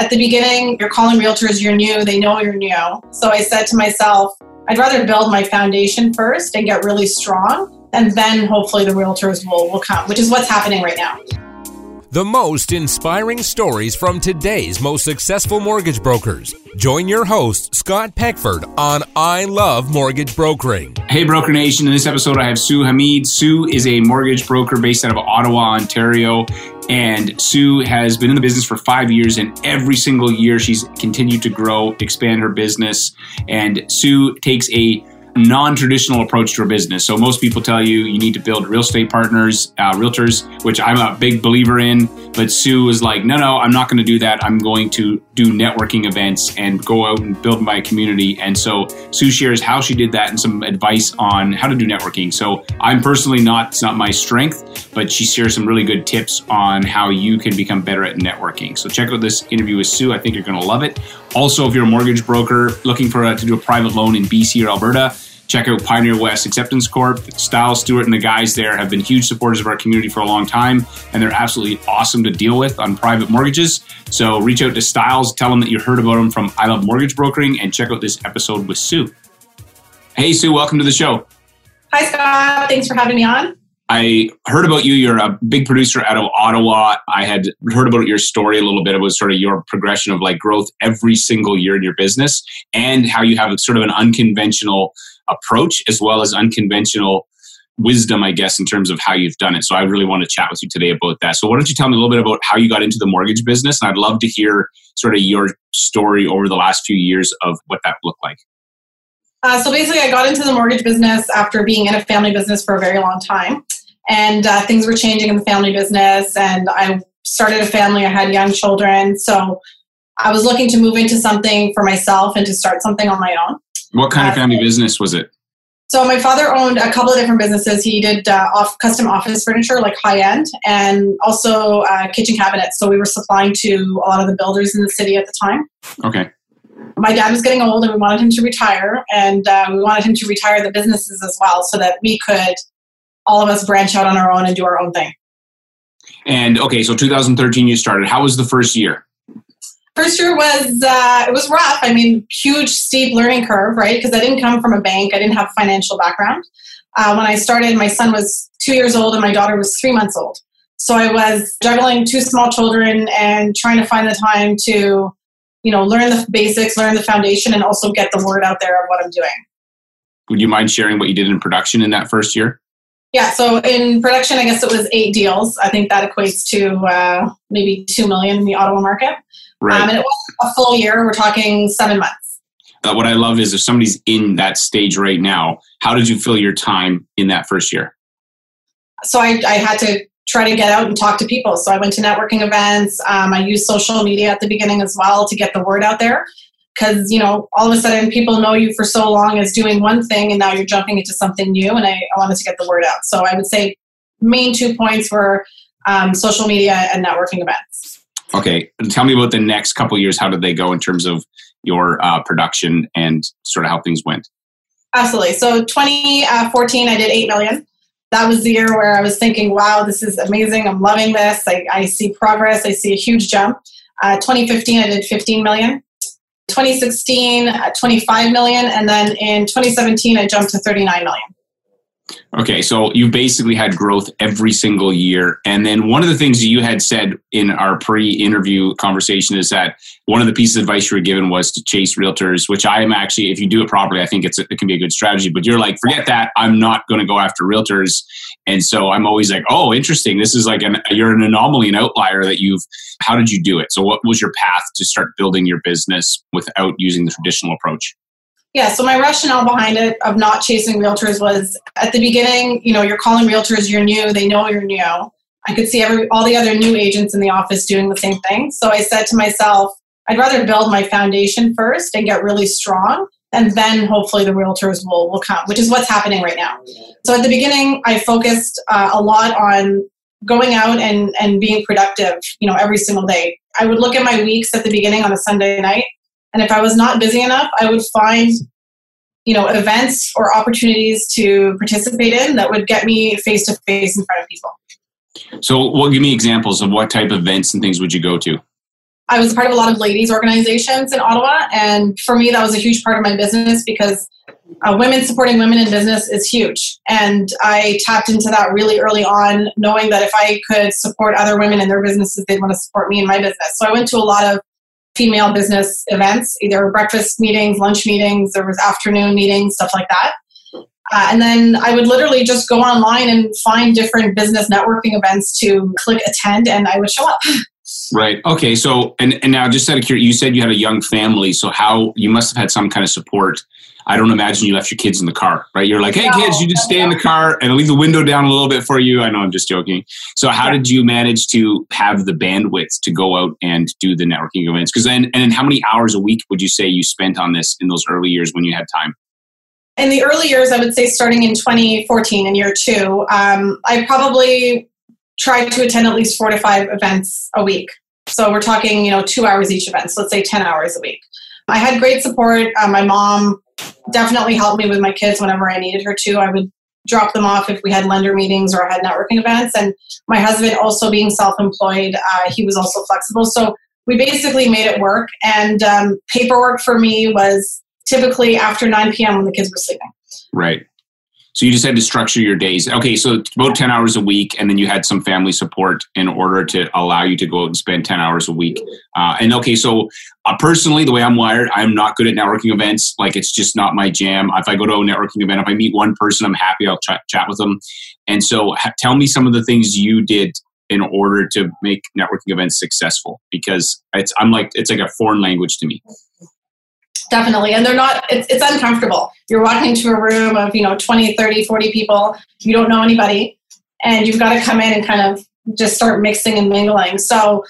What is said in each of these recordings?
At the beginning, you're calling realtors, you're new, they know you're new. So I said to myself, I'd rather build my foundation first and get really strong, and then hopefully the realtors will, will come, which is what's happening right now. The most inspiring stories from today's most successful mortgage brokers. Join your host, Scott Peckford, on I Love Mortgage Brokering. Hey, Broker Nation. In this episode, I have Sue Hamid. Sue is a mortgage broker based out of Ottawa, Ontario. And Sue has been in the business for five years, and every single year she's continued to grow, expand her business. And Sue takes a non-traditional approach to a business. So most people tell you you need to build real estate partners, uh, realtors, which I'm a big believer in. But Sue was like, no, no, I'm not going to do that. I'm going to do networking events and go out and build my community. And so Sue shares how she did that and some advice on how to do networking. So I'm personally not, it's not my strength, but she shares some really good tips on how you can become better at networking. So check out this interview with Sue. I think you're going to love it. Also, if you're a mortgage broker looking for a, to do a private loan in BC or Alberta, check out Pioneer West Acceptance Corp. Stiles Stewart and the guys there have been huge supporters of our community for a long time, and they're absolutely awesome to deal with on private mortgages. So reach out to Styles, tell them that you heard about them from I Love Mortgage Brokering, and check out this episode with Sue. Hey, Sue, welcome to the show. Hi, Scott. Thanks for having me on. I heard about you. You're a big producer out of Ottawa. I had heard about your story a little bit about sort of your progression of like growth every single year in your business and how you have sort of an unconventional approach as well as unconventional wisdom, I guess, in terms of how you've done it. So I really want to chat with you today about that. So why don't you tell me a little bit about how you got into the mortgage business? And I'd love to hear sort of your story over the last few years of what that looked like. Uh, so basically, I got into the mortgage business after being in a family business for a very long time. And uh, things were changing in the family business, and I started a family. I had young children. So I was looking to move into something for myself and to start something on my own. What kind of family business was it? So my father owned a couple of different businesses. He did uh, off custom office furniture, like high end, and also uh, kitchen cabinets. So we were supplying to a lot of the builders in the city at the time. Okay. My dad was getting old, and we wanted him to retire, and uh, we wanted him to retire the businesses as well, so that we could all of us branch out on our own and do our own thing. And okay, so 2013 you started. How was the first year? First year was uh, it was rough. I mean, huge steep learning curve, right? Because I didn't come from a bank. I didn't have a financial background. Uh, when I started, my son was two years old and my daughter was three months old. So I was juggling two small children and trying to find the time to, you know, learn the basics, learn the foundation, and also get the word out there of what I'm doing. Would you mind sharing what you did in production in that first year? Yeah, so in production, I guess it was eight deals. I think that equates to uh, maybe two million in the Ottawa market. Right. Um, and it wasn't a full year. We're talking seven months. Uh, what I love is if somebody's in that stage right now, how did you fill your time in that first year? So I, I had to try to get out and talk to people. So I went to networking events. Um, I used social media at the beginning as well to get the word out there. Because, you know, all of a sudden people know you for so long as doing one thing and now you're jumping into something new. And I, I wanted to get the word out. So I would say main two points were um, social media and networking events. Okay, tell me about the next couple years. How did they go in terms of your uh, production and sort of how things went? Absolutely. So 2014, I did 8 million. That was the year where I was thinking, wow, this is amazing. I'm loving this. I, I see progress. I see a huge jump. Uh, 2015, I did 15 million. 2016, uh, 25 million. And then in 2017, I jumped to 39 million. Okay, so you basically had growth every single year. And then one of the things you had said in our pre interview conversation is that one of the pieces of advice you were given was to chase realtors, which I am actually, if you do it properly, I think it's, it can be a good strategy. But you're like, forget that. I'm not going to go after realtors. And so I'm always like, oh, interesting. This is like an, you're an anomaly, an outlier that you've, how did you do it? So what was your path to start building your business without using the traditional approach? Yeah, so my rationale behind it of not chasing realtors was at the beginning, you know, you're calling realtors, you're new, they know you're new. I could see every all the other new agents in the office doing the same thing. So I said to myself, I'd rather build my foundation first and get really strong and then hopefully the realtors will will come, which is what's happening right now. So at the beginning, I focused uh, a lot on going out and and being productive, you know, every single day. I would look at my weeks at the beginning on a Sunday night and if I was not busy enough, I would find you know events or opportunities to participate in that would get me face to face in front of people. So, well, give me examples of what type of events and things would you go to? I was part of a lot of ladies organizations in Ottawa. And for me, that was a huge part of my business because uh, women supporting women in business is huge. And I tapped into that really early on, knowing that if I could support other women in their businesses, they'd want to support me in my business. So I went to a lot of female business events, either breakfast meetings, lunch meetings, there was afternoon meetings, stuff like that. Uh, and then I would literally just go online and find different business networking events to click attend, and I would show up. Right. Okay. So, and, and now just out of curiosity, you said you had a young family. So, how you must have had some kind of support. I don't imagine you left your kids in the car, right? You're like, hey, no, kids, you just stay in the car and leave the window down a little bit for you. I know I'm just joking. So, how yeah. did you manage to have the bandwidth to go out and do the networking events? Because then, and then how many hours a week would you say you spent on this in those early years when you had time? In the early years, I would say starting in 2014 in year two, um, I probably tried to attend at least four to five events a week. So we're talking, you know, two hours each event. So let's say 10 hours a week. I had great support. Uh, my mom definitely helped me with my kids whenever I needed her to. I would drop them off if we had lender meetings or I had networking events. And my husband, also being self employed, uh, he was also flexible. So we basically made it work. And um, paperwork for me was typically after 9 p.m. when the kids were sleeping. Right. So you just had to structure your days. Okay, so about 10 hours a week, and then you had some family support in order to allow you to go out and spend 10 hours a week. Uh, and okay, so uh, personally, the way I'm wired, I'm not good at networking events. Like, it's just not my jam. If I go to a networking event, if I meet one person, I'm happy, I'll ch- chat with them. And so, ha- tell me some of the things you did in order to make networking events successful because it's I'm like it's like a foreign language to me definitely. And they're not it's, it's uncomfortable. You're walking into a room of you know 20 30 40 people. You don't know anybody. And you've got to come in and kind of just start mixing and mingling. So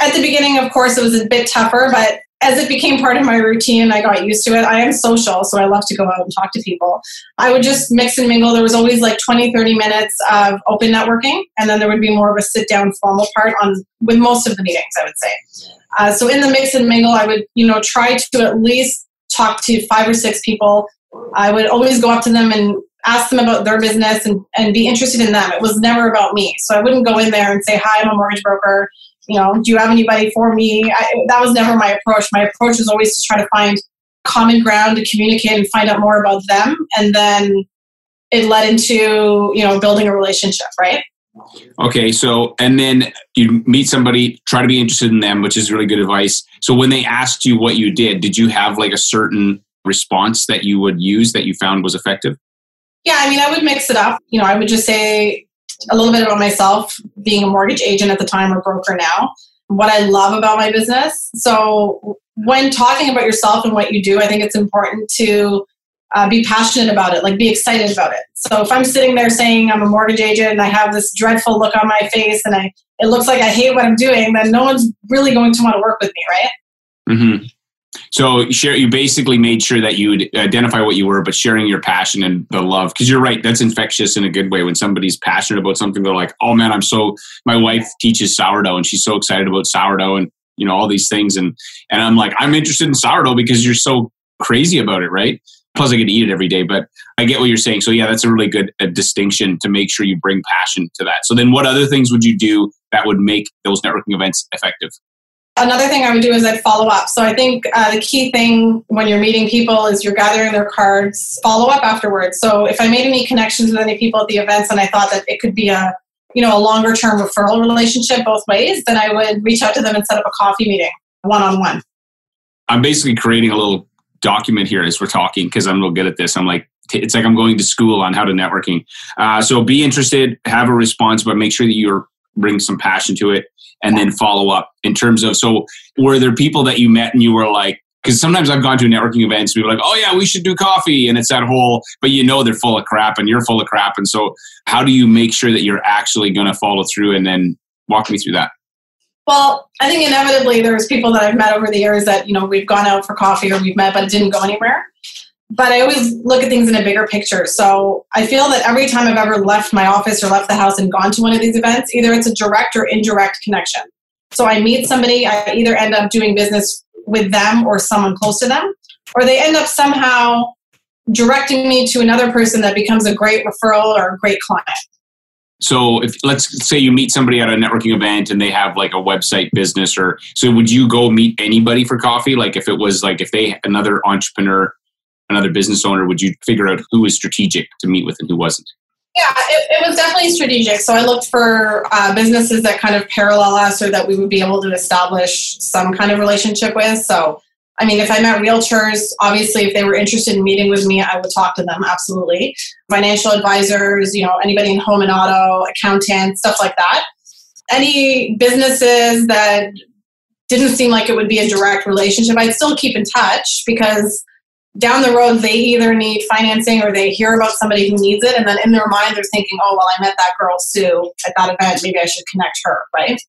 at the beginning of course it was a bit tougher but as it became part of my routine i got used to it i am social so i love to go out and talk to people i would just mix and mingle there was always like 20 30 minutes of open networking and then there would be more of a sit down formal part on with most of the meetings i would say uh, so in the mix and mingle, I would, you know, try to at least talk to five or six people. I would always go up to them and ask them about their business and, and be interested in them. It was never about me. So I wouldn't go in there and say, hi, I'm a mortgage broker. You know, do you have anybody for me? I, that was never my approach. My approach was always to try to find common ground to communicate and find out more about them. And then it led into, you know, building a relationship, right? Okay, so and then you meet somebody, try to be interested in them, which is really good advice. So when they asked you what you did, did you have like a certain response that you would use that you found was effective? Yeah, I mean, I would mix it up. You know, I would just say a little bit about myself, being a mortgage agent at the time or broker now, what I love about my business. So when talking about yourself and what you do, I think it's important to uh, be passionate about it, like be excited about it. So if I'm sitting there saying I'm a mortgage agent and I have this dreadful look on my face and I it looks like I hate what I'm doing, then no one's really going to want to work with me, right? Mm-hmm. So share, you basically made sure that you would identify what you were, but sharing your passion and the love. Because you're right, that's infectious in a good way. When somebody's passionate about something, they're like, "Oh man, I'm so." My wife teaches sourdough, and she's so excited about sourdough, and you know all these things, and and I'm like, I'm interested in sourdough because you're so crazy about it, right? Plus, I get to eat it every day, but I get what you're saying. So, yeah, that's a really good a distinction to make sure you bring passion to that. So, then what other things would you do that would make those networking events effective? Another thing I would do is I'd follow up. So, I think uh, the key thing when you're meeting people is you're gathering their cards, follow up afterwards. So, if I made any connections with any people at the events and I thought that it could be a you know a longer term referral relationship both ways, then I would reach out to them and set up a coffee meeting one on one. I'm basically creating a little document here as we're talking because I'm real good at this. I'm like, it's like I'm going to school on how to networking. Uh, so be interested, have a response, but make sure that you're bring some passion to it, and then follow up in terms of. So were there people that you met and you were like, because sometimes I've gone to networking events, people are like, oh yeah, we should do coffee, and it's that whole, but you know they're full of crap, and you're full of crap, and so how do you make sure that you're actually going to follow through, and then walk me through that? Well, I think inevitably there's people that I've met over the years that, you know, we've gone out for coffee or we've met, but it didn't go anywhere. But I always look at things in a bigger picture. So I feel that every time I've ever left my office or left the house and gone to one of these events, either it's a direct or indirect connection. So I meet somebody, I either end up doing business with them or someone close to them, or they end up somehow directing me to another person that becomes a great referral or a great client. So if let's say you meet somebody at a networking event and they have like a website business or so would you go meet anybody for coffee? Like if it was like if they another entrepreneur, another business owner, would you figure out who was strategic to meet with and who wasn't? Yeah, it, it was definitely strategic. So I looked for uh, businesses that kind of parallel us or that we would be able to establish some kind of relationship with. So I mean, if I met realtors, obviously, if they were interested in meeting with me, I would talk to them, absolutely. Financial advisors, you know, anybody in home and auto, accountants, stuff like that. Any businesses that didn't seem like it would be a direct relationship, I'd still keep in touch because down the road, they either need financing or they hear about somebody who needs it. And then in their mind, they're thinking, oh, well, I met that girl, Sue, at that event. Maybe I should connect her, right?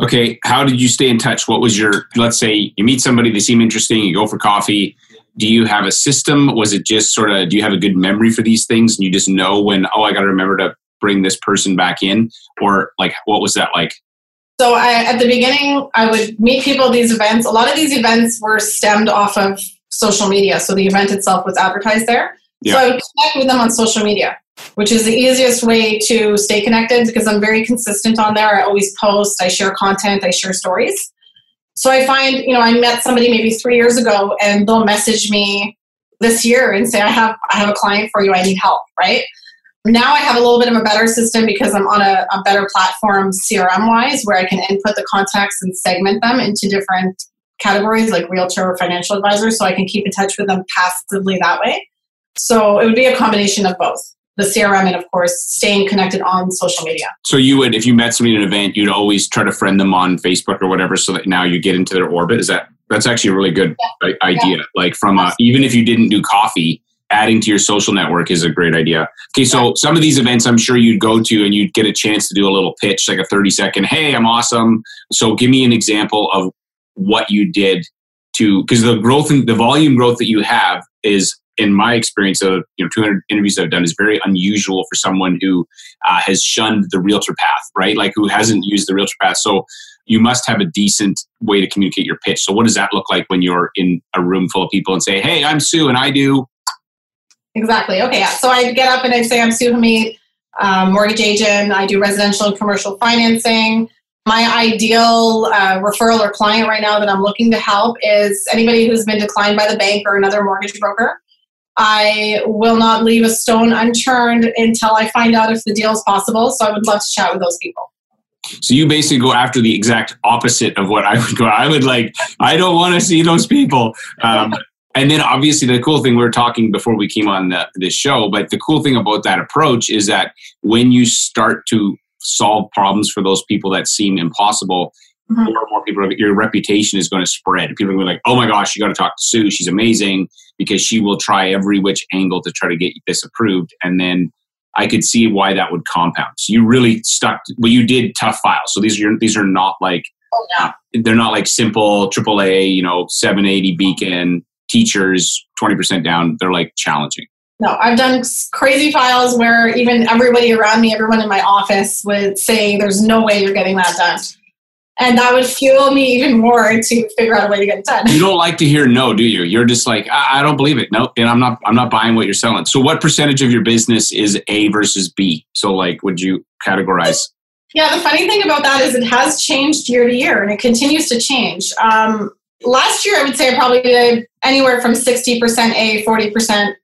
Okay, how did you stay in touch? What was your, let's say you meet somebody, they seem interesting, you go for coffee. Do you have a system? Was it just sort of, do you have a good memory for these things and you just know when, oh, I got to remember to bring this person back in? Or like, what was that like? So I, at the beginning, I would meet people at these events. A lot of these events were stemmed off of social media. So the event itself was advertised there. Yeah. So I would connect with them on social media which is the easiest way to stay connected because I'm very consistent on there. I always post, I share content, I share stories. So I find, you know, I met somebody maybe three years ago and they'll message me this year and say, I have I have a client for you, I need help, right? Now I have a little bit of a better system because I'm on a, a better platform CRM wise where I can input the contacts and segment them into different categories like realtor or financial advisor so I can keep in touch with them passively that way. So it would be a combination of both the CRM and of course staying connected on social media. So you would, if you met somebody at an event, you'd always try to friend them on Facebook or whatever, so that now you get into their orbit. Is that that's actually a really good yeah. idea? Yeah. Like from a, even if you didn't do coffee, adding to your social network is a great idea. Okay, so some of these events I'm sure you'd go to and you'd get a chance to do a little pitch, like a 30 second, hey, I'm awesome. So give me an example of what you did to because the growth and the volume growth that you have is in my experience of you know 200 interviews I've done is very unusual for someone who uh, has shunned the realtor path, right? Like who hasn't used the realtor path. So you must have a decent way to communicate your pitch. So what does that look like when you're in a room full of people and say, "Hey, I'm Sue, and I do." Exactly. Okay. Yeah. So I get up and I say, "I'm Sue Hamid, um, mortgage agent. I do residential and commercial financing." My ideal uh, referral or client right now that I'm looking to help is anybody who's been declined by the bank or another mortgage broker. I will not leave a stone unturned until I find out if the deal is possible. So I would love to chat with those people. So you basically go after the exact opposite of what I would go. I would like, I don't want to see those people. Um, and then obviously the cool thing we were talking before we came on the, this show, but the cool thing about that approach is that when you start to solve problems for those people that seem impossible, mm-hmm. more and more people, your reputation is going to spread. People are going to be like, oh my gosh, you got to talk to Sue. She's amazing because she will try every which angle to try to get this approved. And then I could see why that would compound. So you really stuck. Well, you did tough files. So these are these are not like oh, yeah. they're not like simple AAA. You know, 780 beacon teachers 20 percent down. They're like challenging. No, I've done crazy files where even everybody around me, everyone in my office would say, There's no way you're getting that done. And that would fuel me even more to figure out a way to get it done. You don't like to hear no, do you? You're just like, I, I don't believe it. No, nope. and I'm not I'm not buying what you're selling. So what percentage of your business is A versus B? So like would you categorize? Yeah, the funny thing about that is it has changed year to year and it continues to change. Um, last year, I would say I probably did anywhere from 60% A, 40%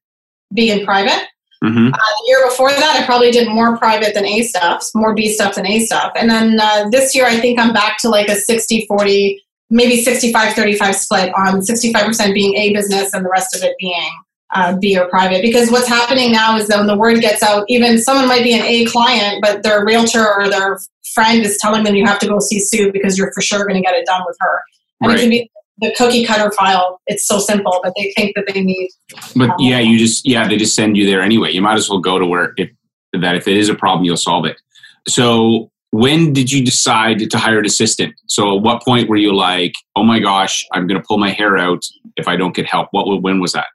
B in private. Mm-hmm. Uh, the year before that, I probably did more private than A stuff, more B stuff than A stuff. And then uh, this year, I think I'm back to like a 60 40, maybe 65 35 split on 65% being A business and the rest of it being uh, B or private. Because what's happening now is that when the word gets out, even someone might be an A client, but their realtor or their friend is telling them you have to go see Sue because you're for sure going to get it done with her. And right. it can be the cookie cutter file. It's so simple, but they think that they need. But um, yeah, you just yeah they just send you there anyway. You might as well go to where if that if it is a problem, you'll solve it. So when did you decide to hire an assistant? So at what point were you like, oh my gosh, I'm going to pull my hair out if I don't get help? What when was that?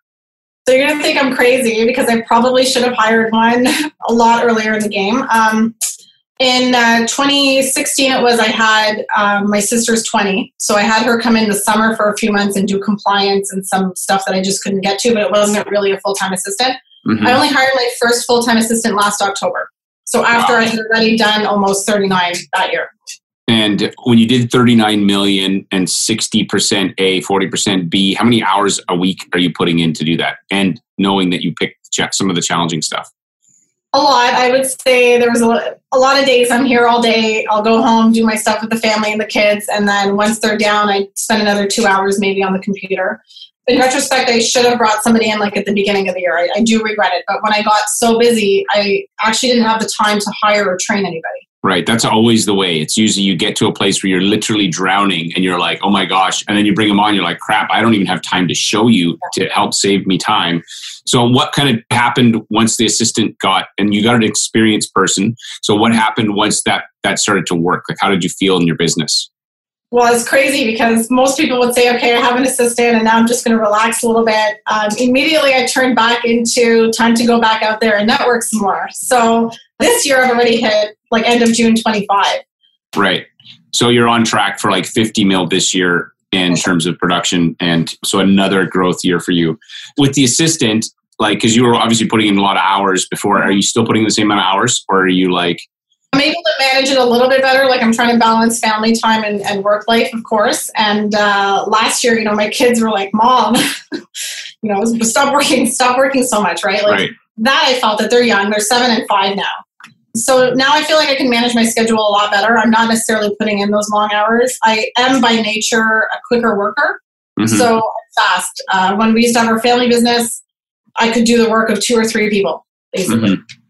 So you're going to think I'm crazy because I probably should have hired one a lot earlier in the game. Um, in uh, 2016 it was i had um, my sister's 20 so i had her come in the summer for a few months and do compliance and some stuff that i just couldn't get to but it wasn't really a full-time assistant mm-hmm. i only hired my first full-time assistant last october So after wow. I had already done almost 39 that year. And when you did 39 million and 60% A, 40% B, how many hours a week are you putting in to do that? And knowing that you picked some of the challenging stuff? A lot. I would say there was a, a lot of days I'm here all day. I'll go home, do my stuff with the family and the kids. And then once they're down, I spend another two hours maybe on the computer. In retrospect, I should have brought somebody in like at the beginning of the year. I, I do regret it. But when I got so busy, I actually didn't have the time to hire or train anybody. Right. That's always the way. It's usually you get to a place where you're literally drowning and you're like, oh my gosh. And then you bring them on, you're like, crap, I don't even have time to show you to help save me time. So, what kind of happened once the assistant got, and you got an experienced person. So, what happened once that, that started to work? Like, how did you feel in your business? Well, it's crazy because most people would say, okay, I have an assistant and now I'm just going to relax a little bit. Um, immediately, I turned back into time to go back out there and network some more. So, this year I've already hit like end of June 25. Right. So you're on track for like 50 mil this year in terms of production. And so another growth year for you. With the assistant, like, because you were obviously putting in a lot of hours before, are you still putting in the same amount of hours or are you like, I'm able to manage it a little bit better. Like I'm trying to balance family time and, and work life, of course. And uh, last year, you know, my kids were like, "Mom, you know, stop working, stop working so much." Right? Like right. that. I felt that they're young. They're seven and five now so now I feel like I can manage my schedule a lot better. I'm not necessarily putting in those long hours. I am by nature a quicker worker, mm-hmm. so fast. Uh, when we used to have our family business, I could do the work of two or three people, basically. Mm-hmm.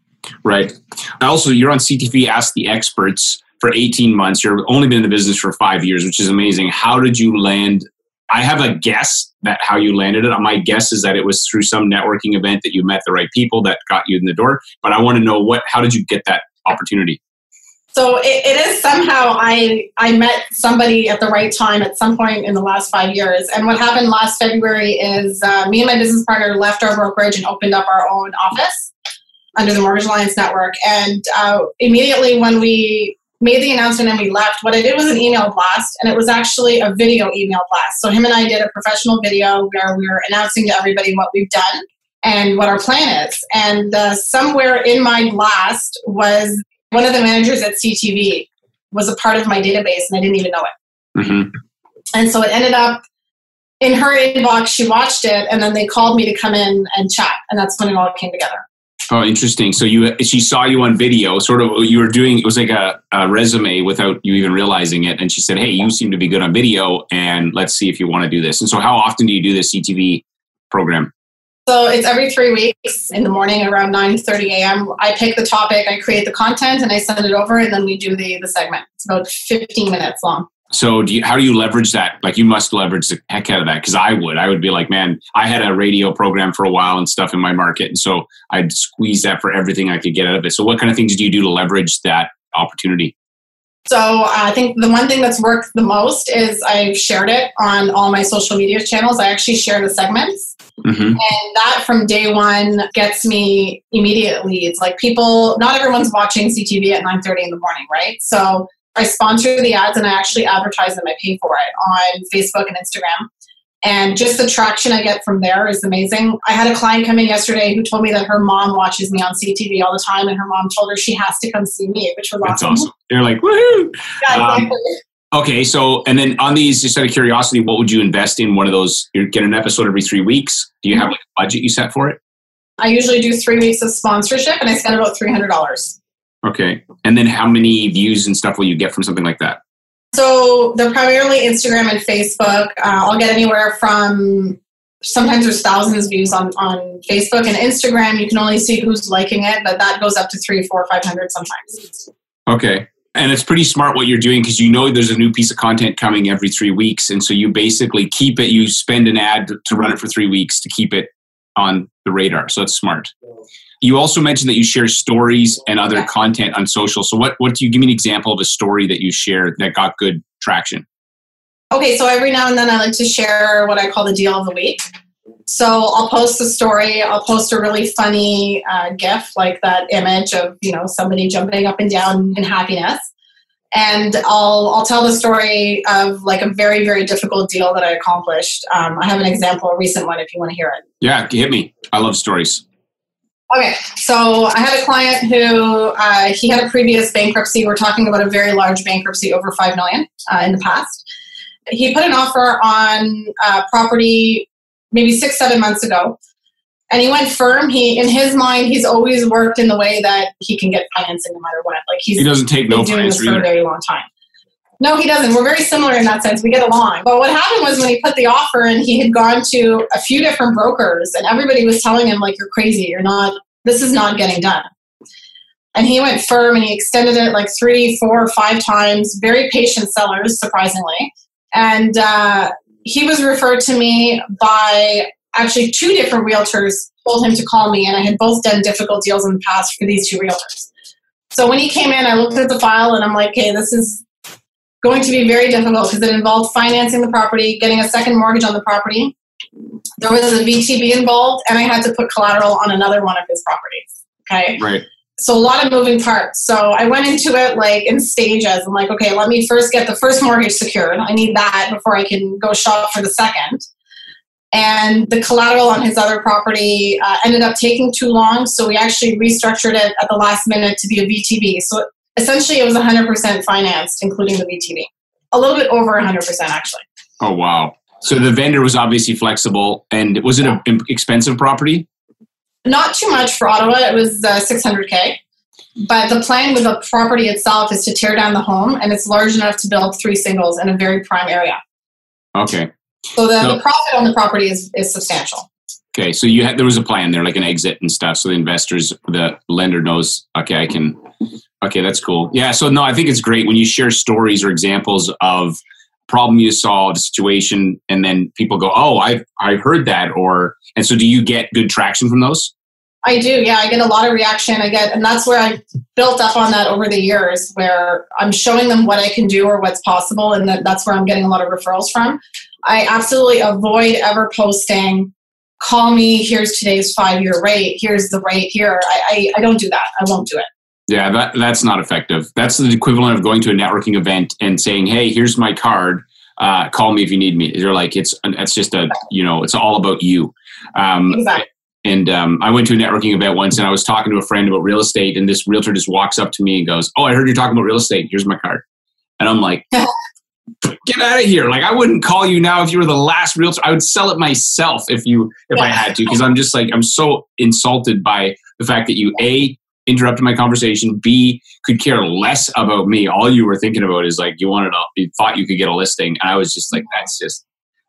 Right. Also, you're on CTV Ask the Experts for 18 months. You've only been in the business for five years, which is amazing. How did you land I have a guess that how you landed it. My guess is that it was through some networking event that you met the right people that got you in the door. But I want to know what. How did you get that opportunity? So it, it is somehow I I met somebody at the right time at some point in the last five years. And what happened last February is uh, me and my business partner left our brokerage and opened up our own office under the Mortgage Alliance Network. And uh, immediately when we made the announcement and we left. What I did was an email blast, and it was actually a video email blast. So him and I did a professional video where we were announcing to everybody what we've done and what our plan is. And uh, somewhere in my blast was one of the managers at CTV was a part of my database, and I didn't even know it. Mm-hmm. And so it ended up in her inbox. She watched it, and then they called me to come in and chat, and that's when it all came together. Oh, interesting. So you uh, she saw you on video, sort of you were doing it was like a, a, resume without you even realizing it, and she said, "Hey, you seem to be good on video, and let's see if you want to do this." And so, how often do you do this CTV program? So it's every three weeks in the morning around nine thirty a.m. I pick the topic, I create the content, and I send it over, and then we do the the segment. It's about fifteen minutes long. So, do you, how do you leverage that? Like, you must leverage the heck out of that because I would. I would be like, man, I had a radio program for a while and stuff in my market, and so I'd squeeze that for everything I could get out of it. So, what kind of things do you do to leverage that opportunity? So, uh, I think the one thing that's worked the most is I've shared it on all my social media channels. I actually share the segments, mm-hmm. and that from day one gets me immediately. It's Like people, not everyone's watching CTV at nine thirty in the morning, right? So I sponsor the ads and I actually advertise them. I pay for it on Facebook and Instagram. And just the traction I get from there is amazing. I had a client come in yesterday who told me that her mom watches me on CTV all the time, and her mom told her she has to come see me, which was That's awesome. awesome. You're like, woohoo! Yeah, um, exactly. Um, okay, so and then on these, just out of curiosity, what would you invest in one of those? You get an episode every three weeks. Do you have like a budget you set for it? I usually do three weeks of sponsorship, and I spend about three hundred dollars. Okay. And then how many views and stuff will you get from something like that? So they're primarily Instagram and Facebook. Uh, I'll get anywhere from sometimes there's thousands of views on, on Facebook and Instagram. You can only see who's liking it, but that goes up to three, four, five hundred sometimes. Okay. And it's pretty smart what you're doing because you know there's a new piece of content coming every three weeks. And so you basically keep it, you spend an ad to run it for three weeks to keep it on the radar. So it's smart. You also mentioned that you share stories and other content on social. So what what do you give me an example of a story that you share that got good traction? Okay, so every now and then I like to share what I call the deal of the week. So I'll post a story. I'll post a really funny uh, GIF, like that image of you know somebody jumping up and down in happiness, and I'll I'll tell the story of like a very very difficult deal that I accomplished. Um, I have an example, a recent one, if you want to hear it. Yeah, hit me. I love stories. Okay, so I had a client who uh, he had a previous bankruptcy. We're talking about a very large bankruptcy, over five million uh, in the past. He put an offer on uh, property maybe six, seven months ago, and he went firm. He, in his mind, he's always worked in the way that he can get financing no matter what. Like he's he doesn't take no doing this for a very long time. No, he doesn't. We're very similar in that sense. We get along. But what happened was when he put the offer in, he had gone to a few different brokers, and everybody was telling him, like, you're crazy. You're not, this is not getting done. And he went firm and he extended it like three, four, five times. Very patient sellers, surprisingly. And uh, he was referred to me by actually two different realtors told him to call me, and I had both done difficult deals in the past for these two realtors. So when he came in, I looked at the file and I'm like, okay, this is going to be very difficult because it involved financing the property, getting a second mortgage on the property. There was a VTB involved, and I had to put collateral on another one of his properties. Okay. Right. So a lot of moving parts. So I went into it like in stages. I'm like, okay, let me first get the first mortgage secured. I need that before I can go shop for the second. And the collateral on his other property uh, ended up taking too long, so we actually restructured it at the last minute to be a VTB. So essentially, it was 100% financed, including the VTB. A little bit over 100% actually. Oh wow. So the vendor was obviously flexible, and was it an expensive property? Not too much for Ottawa. It was uh, 600k. But the plan with the property itself is to tear down the home, and it's large enough to build three singles in a very prime area. Okay. So the, So- the profit on the property is, is substantial. Okay, so you had there was a plan there, like an exit and stuff, so the investors, the lender knows. Okay, I can. Okay, that's cool. Yeah, so no, I think it's great when you share stories or examples of problem you solved, situation, and then people go, "Oh, I've I've heard that," or and so do you get good traction from those? I do, yeah. I get a lot of reaction. I get, and that's where I built up on that over the years, where I'm showing them what I can do or what's possible, and that, that's where I'm getting a lot of referrals from. I absolutely avoid ever posting, "Call me. Here's today's five year rate. Here's the rate here." I, I, I don't do that. I won't do it. Yeah, that that's not effective. That's the equivalent of going to a networking event and saying, "Hey, here's my card. Uh, call me if you need me." You're like, it's it's just a you know, it's all about you. Um, Exactly. And um, I went to a networking event once, and I was talking to a friend about real estate, and this realtor just walks up to me and goes, "Oh, I heard you're talking about real estate. Here's my card." And I'm like, "Get out of here!" Like I wouldn't call you now if you were the last realtor. I would sell it myself if you if I had to, because I'm just like I'm so insulted by the fact that you a interrupted my conversation, b could care less about me. All you were thinking about is like you wanted a, you thought you could get a listing, and I was just like, that's just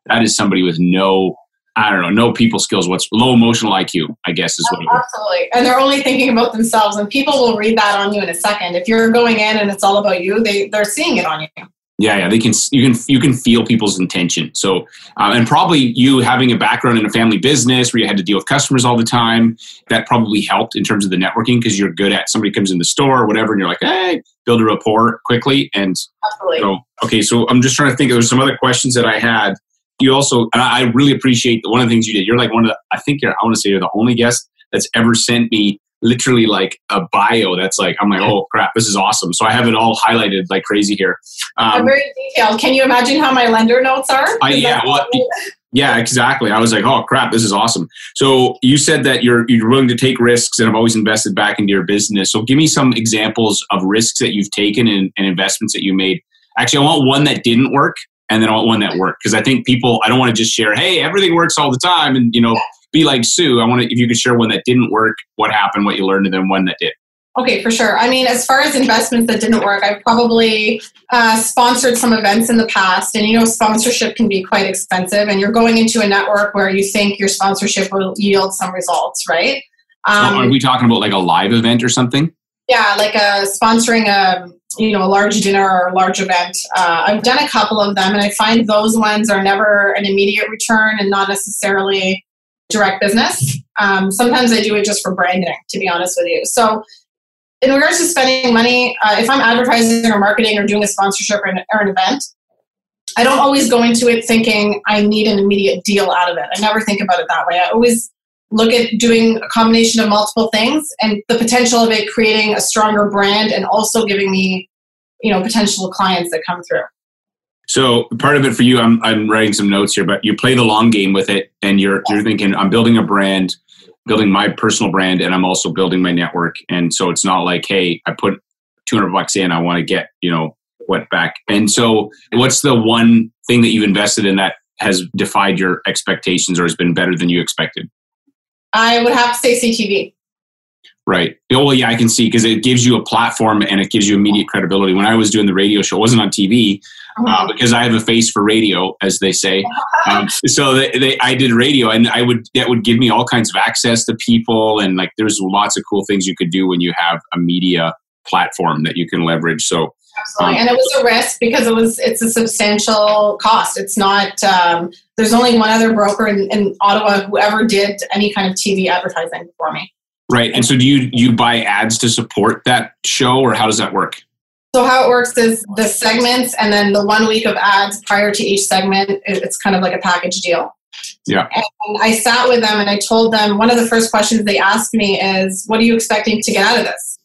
that is somebody with no I don't know, no people skills. What's low emotional IQ? I guess is what it was. Absolutely. And they're only thinking about themselves, and people will read that on you in a second. If you're going in and it's all about you, they, they're seeing it on you. Yeah, yeah, they can. You can you can feel people's intention. So, um, and probably you having a background in a family business where you had to deal with customers all the time, that probably helped in terms of the networking because you're good at somebody comes in the store or whatever, and you're like, hey, build a rapport quickly. And Absolutely. so, okay, so I'm just trying to think. There's some other questions that I had. You also, and I I really appreciate one of the things you did. You're like one of the. I think you're. I want to say you're the only guest that's ever sent me literally like a bio that's like I'm like oh crap this is awesome so I have it all highlighted like crazy here. I'm Um, very detailed. Can you imagine how my lender notes are? Yeah, well, yeah, exactly. I was like, oh crap, this is awesome. So you said that you're you're willing to take risks and have always invested back into your business. So give me some examples of risks that you've taken and, and investments that you made. Actually, I want one that didn't work, and then I want one that worked because I think people. I don't want to just share, hey, everything works all the time, and you know, be like Sue. I want to if you could share one that didn't work, what happened, what you learned, and then one that did. Okay, for sure. I mean, as far as investments that didn't work, I've probably uh, sponsored some events in the past, and you know, sponsorship can be quite expensive, and you're going into a network where you think your sponsorship will yield some results, right? So Um, are we talking about like a live event or something? yeah, like a sponsoring a you know a large dinner or a large event. Uh, I've done a couple of them, and I find those ones are never an immediate return and not necessarily direct business. Um, sometimes I do it just for branding, to be honest with you. So, in regards to spending money, uh, if I'm advertising or marketing or doing a sponsorship or an, or an event, I don't always go into it thinking I need an immediate deal out of it. I never think about it that way. I always look at doing a combination of multiple things and the potential of it creating a stronger brand and also giving me, you know, potential clients that come through. So part of it for you, I'm I'm writing some notes here, but you play the long game with it, and you're you're thinking, I'm building a brand. building my personal brand and I'm also building my network. And so it's not like, hey, I put 200 bucks in, I want to get, you know, what back. And so what's the one thing that you've invested in that has defied your expectations or has been better than you expected? I would have to say CTV. Right. Oh, well, yeah, I can see because it gives you a platform and it gives you immediate credibility. When I was doing the radio show, it wasn't on TV uh, mm-hmm. because I have a face for radio, as they say. Um, so they, they, I did radio, and I would that would give me all kinds of access to people, and like there's lots of cool things you could do when you have a media platform that you can leverage. So Absolutely. Um, and it was a risk because it was it's a substantial cost. It's not um, there's only one other broker in, in, Ottawa who ever did any kind of TV advertising for me. Right. And so do you you buy ads to support that show or how does that work? So how it works is the segments and then the one week of ads prior to each segment. It's kind of like a package deal. Yeah. And I sat with them and I told them one of the first questions they asked me is, "What are you expecting to get out of this?"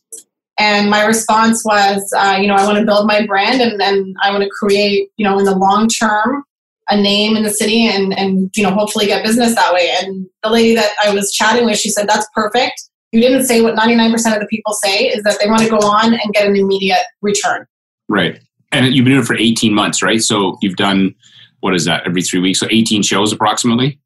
And my response was, uh, you know, I want to build my brand and, and I want to create, you know, in the long term, a name in the city and, and, you know, hopefully get business that way. And the lady that I was chatting with, she said, that's perfect. You didn't say what 99% of the people say is that they want to go on and get an immediate return. Right. And you've been doing it for 18 months, right? So you've done, what is that, every three weeks? So 18 shows approximately?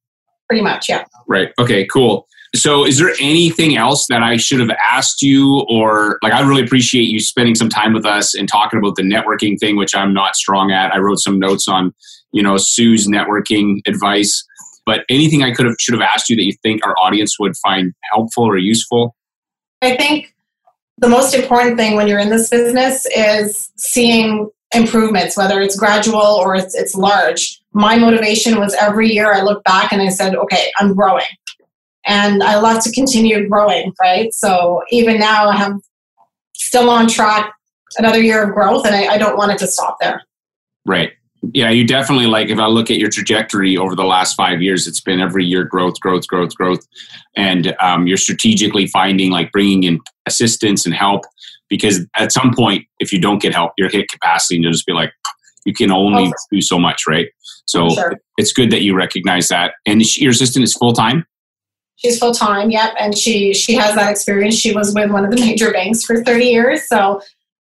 Pretty much, yeah. Right. Okay, cool. So, is there anything else that I should have asked you, or like I really appreciate you spending some time with us and talking about the networking thing, which I'm not strong at. I wrote some notes on, you know, Sue's networking advice. But anything I could have should have asked you that you think our audience would find helpful or useful? I think the most important thing when you're in this business is seeing improvements, whether it's gradual or it's, it's large. My motivation was every year I look back and I said, okay, I'm growing and I love to continue growing, right? So even now, I have still on track another year of growth, and I, I don't want it to stop there. Right. Yeah, you definitely like. If I look at your trajectory over the last five years, it's been every year growth, growth, growth, growth, and um, you're strategically finding like bringing in assistance and help because at some point, if you don't get help, you're hit capacity, and you'll just be like, you can only oh, do so much, right? So sure. it's good that you recognize that. And your assistant is full time. She's full time, yep, and she she has that experience. She was with one of the major banks for 30 years, so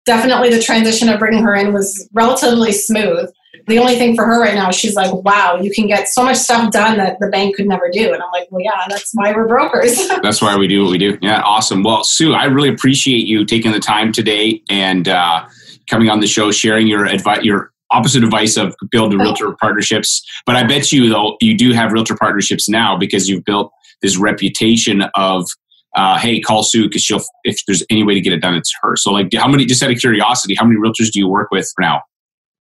definitely the transition of bringing her in was relatively smooth. The only thing for her right now, she's like, "Wow, you can get so much stuff done that the bank could never do." And I'm like, "Well, yeah, that's why we're brokers." that's why we do what we do. Yeah, awesome. Well, Sue, I really appreciate you taking the time today and uh, coming on the show, sharing your advice, your opposite advice of build the realtor partnerships. But I bet you though you do have realtor partnerships now because you've built this reputation of uh, hey, call Sue because she'll if there's any way to get it done, it's her. So like, how many? Just out of curiosity, how many realtors do you work with now?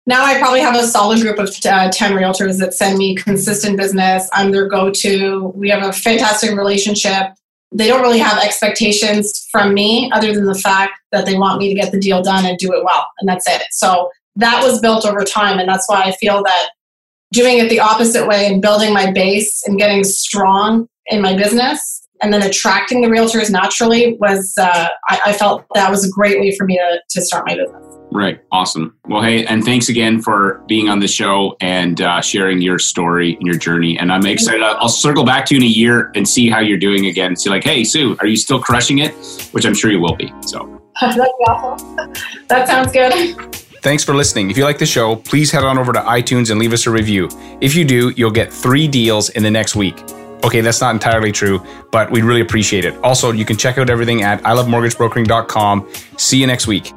Now I probably have a solid group of uh, ten realtors that send me consistent business. I'm their go-to. We have a fantastic relationship. They don't really have expectations from me other than the fact that they want me to get the deal done and do it well, and that's it. So that was built over time, and that's why I feel that doing it the opposite way and building my base and getting strong in my business and then attracting the realtors naturally was uh, I, I, felt that was a great way for me to, to start my business right awesome well hey and thanks again for being on the show and uh, sharing your story and your journey and i'm excited i'll circle back to you in a year and see how you're doing again see like hey sue are you still crushing it which i'm sure you will be so that's awesome that sounds good Thanks for listening. If you like the show, please head on over to iTunes and leave us a review. If you do, you'll get three deals in the next week. Okay, that's not entirely true, but we'd really appreciate it. Also, you can check out everything at ilovemortgagebrokering.com. See you next week.